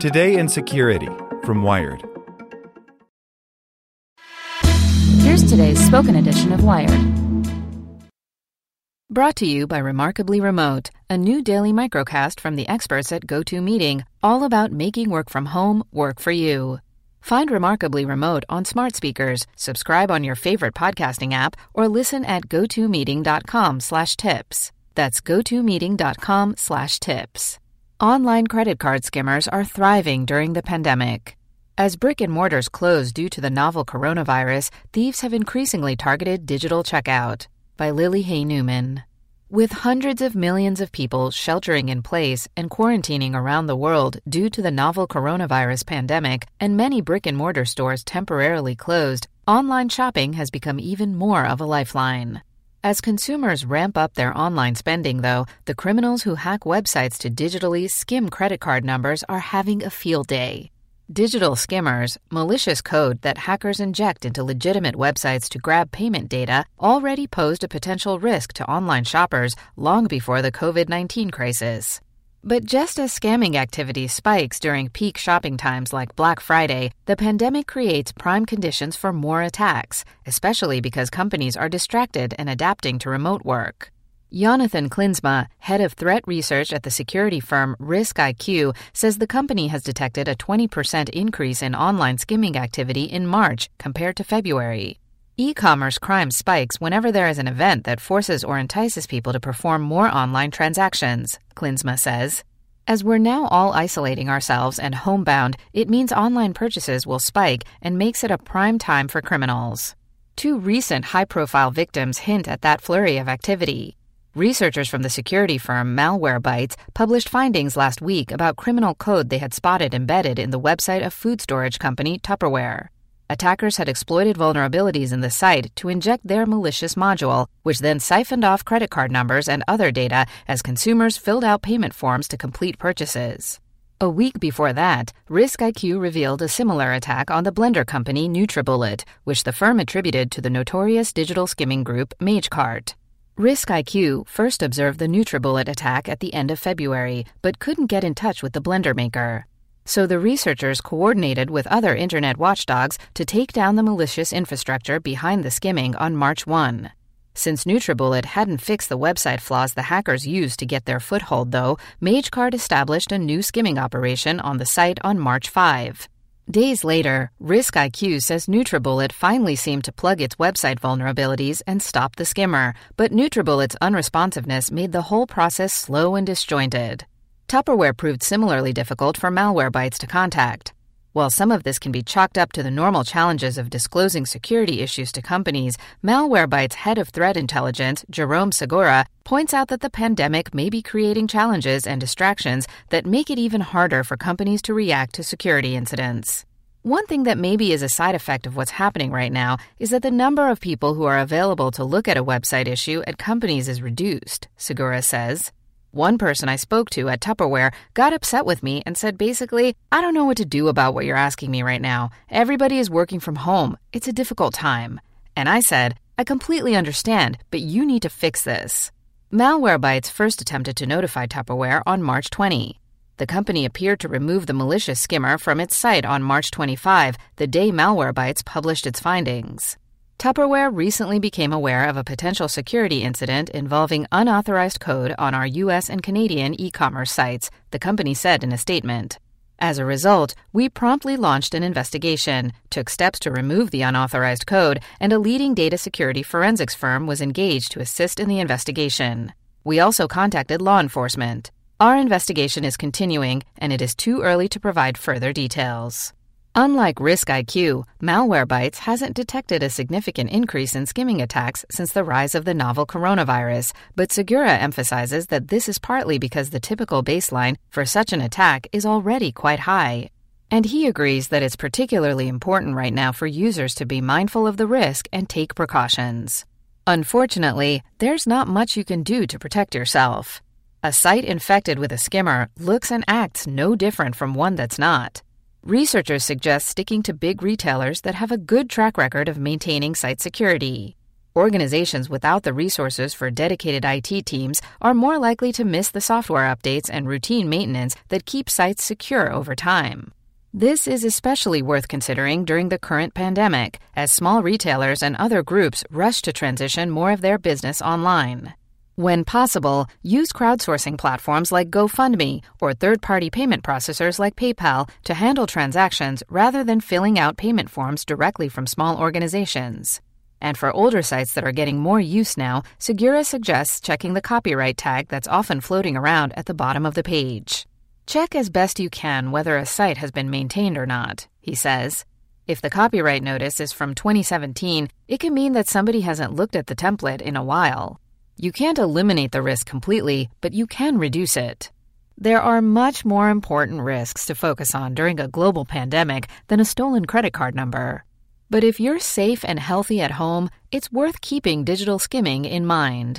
Today in Security from Wired. Here's today's spoken edition of Wired. Brought to you by Remarkably Remote, a new daily microcast from the experts at GoToMeeting, all about making work from home work for you. Find Remarkably Remote on smart speakers, subscribe on your favorite podcasting app, or listen at gotomeeting.com slash tips. That's gotomeeting.com slash tips. Online credit card skimmers are thriving during the pandemic. As brick and mortars close due to the novel coronavirus, thieves have increasingly targeted digital checkout. By Lily Hay Newman. With hundreds of millions of people sheltering in place and quarantining around the world due to the novel coronavirus pandemic, and many brick and mortar stores temporarily closed, online shopping has become even more of a lifeline. As consumers ramp up their online spending, though, the criminals who hack websites to digitally skim credit card numbers are having a field day. Digital skimmers, malicious code that hackers inject into legitimate websites to grab payment data, already posed a potential risk to online shoppers long before the COVID 19 crisis. But just as scamming activity spikes during peak shopping times like Black Friday, the pandemic creates prime conditions for more attacks, especially because companies are distracted and adapting to remote work. Jonathan Klijnsma, head of threat research at the security firm RiskIQ, says the company has detected a 20% increase in online skimming activity in March compared to February. E commerce crime spikes whenever there is an event that forces or entices people to perform more online transactions, Klijnsma says. As we're now all isolating ourselves and homebound, it means online purchases will spike and makes it a prime time for criminals. Two recent high profile victims hint at that flurry of activity. Researchers from the security firm Malwarebytes published findings last week about criminal code they had spotted embedded in the website of food storage company Tupperware. Attackers had exploited vulnerabilities in the site to inject their malicious module, which then siphoned off credit card numbers and other data as consumers filled out payment forms to complete purchases. A week before that, RiskIQ revealed a similar attack on the blender company NutriBullet, which the firm attributed to the notorious digital skimming group MageCart. RiskIQ first observed the NutriBullet attack at the end of February, but couldn't get in touch with the blender maker. So the researchers coordinated with other internet watchdogs to take down the malicious infrastructure behind the skimming on March 1. Since NutriBullet hadn't fixed the website flaws the hackers used to get their foothold, though, MageCart established a new skimming operation on the site on March 5. Days later, RiskIQ says NutriBullet finally seemed to plug its website vulnerabilities and stop the skimmer, but NutriBullet's unresponsiveness made the whole process slow and disjointed. Tupperware proved similarly difficult for malware Malwarebytes to contact. While some of this can be chalked up to the normal challenges of disclosing security issues to companies, Malwarebytes head of threat intelligence, Jerome Segura, points out that the pandemic may be creating challenges and distractions that make it even harder for companies to react to security incidents. One thing that maybe is a side effect of what's happening right now is that the number of people who are available to look at a website issue at companies is reduced, Segura says. One person I spoke to at Tupperware got upset with me and said basically, I don't know what to do about what you're asking me right now. Everybody is working from home. It's a difficult time. And I said, I completely understand, but you need to fix this. Malwarebytes first attempted to notify Tupperware on March 20. The company appeared to remove the malicious skimmer from its site on March 25, the day Malwarebytes published its findings. Tupperware recently became aware of a potential security incident involving unauthorized code on our US and Canadian e commerce sites, the company said in a statement. As a result, we promptly launched an investigation, took steps to remove the unauthorized code, and a leading data security forensics firm was engaged to assist in the investigation. We also contacted law enforcement. Our investigation is continuing, and it is too early to provide further details. Unlike RiskIQ, Malwarebytes hasn't detected a significant increase in skimming attacks since the rise of the novel coronavirus, but Segura emphasizes that this is partly because the typical baseline for such an attack is already quite high. And he agrees that it's particularly important right now for users to be mindful of the risk and take precautions. Unfortunately, there's not much you can do to protect yourself. A site infected with a skimmer looks and acts no different from one that's not. Researchers suggest sticking to big retailers that have a good track record of maintaining site security. Organizations without the resources for dedicated IT teams are more likely to miss the software updates and routine maintenance that keep sites secure over time. This is especially worth considering during the current pandemic, as small retailers and other groups rush to transition more of their business online. When possible, use crowdsourcing platforms like GoFundMe or third party payment processors like PayPal to handle transactions rather than filling out payment forms directly from small organizations. And for older sites that are getting more use now, Segura suggests checking the copyright tag that's often floating around at the bottom of the page. Check as best you can whether a site has been maintained or not, he says. If the copyright notice is from 2017, it can mean that somebody hasn't looked at the template in a while. You can't eliminate the risk completely, but you can reduce it. There are much more important risks to focus on during a global pandemic than a stolen credit card number. But if you're safe and healthy at home, it's worth keeping digital skimming in mind.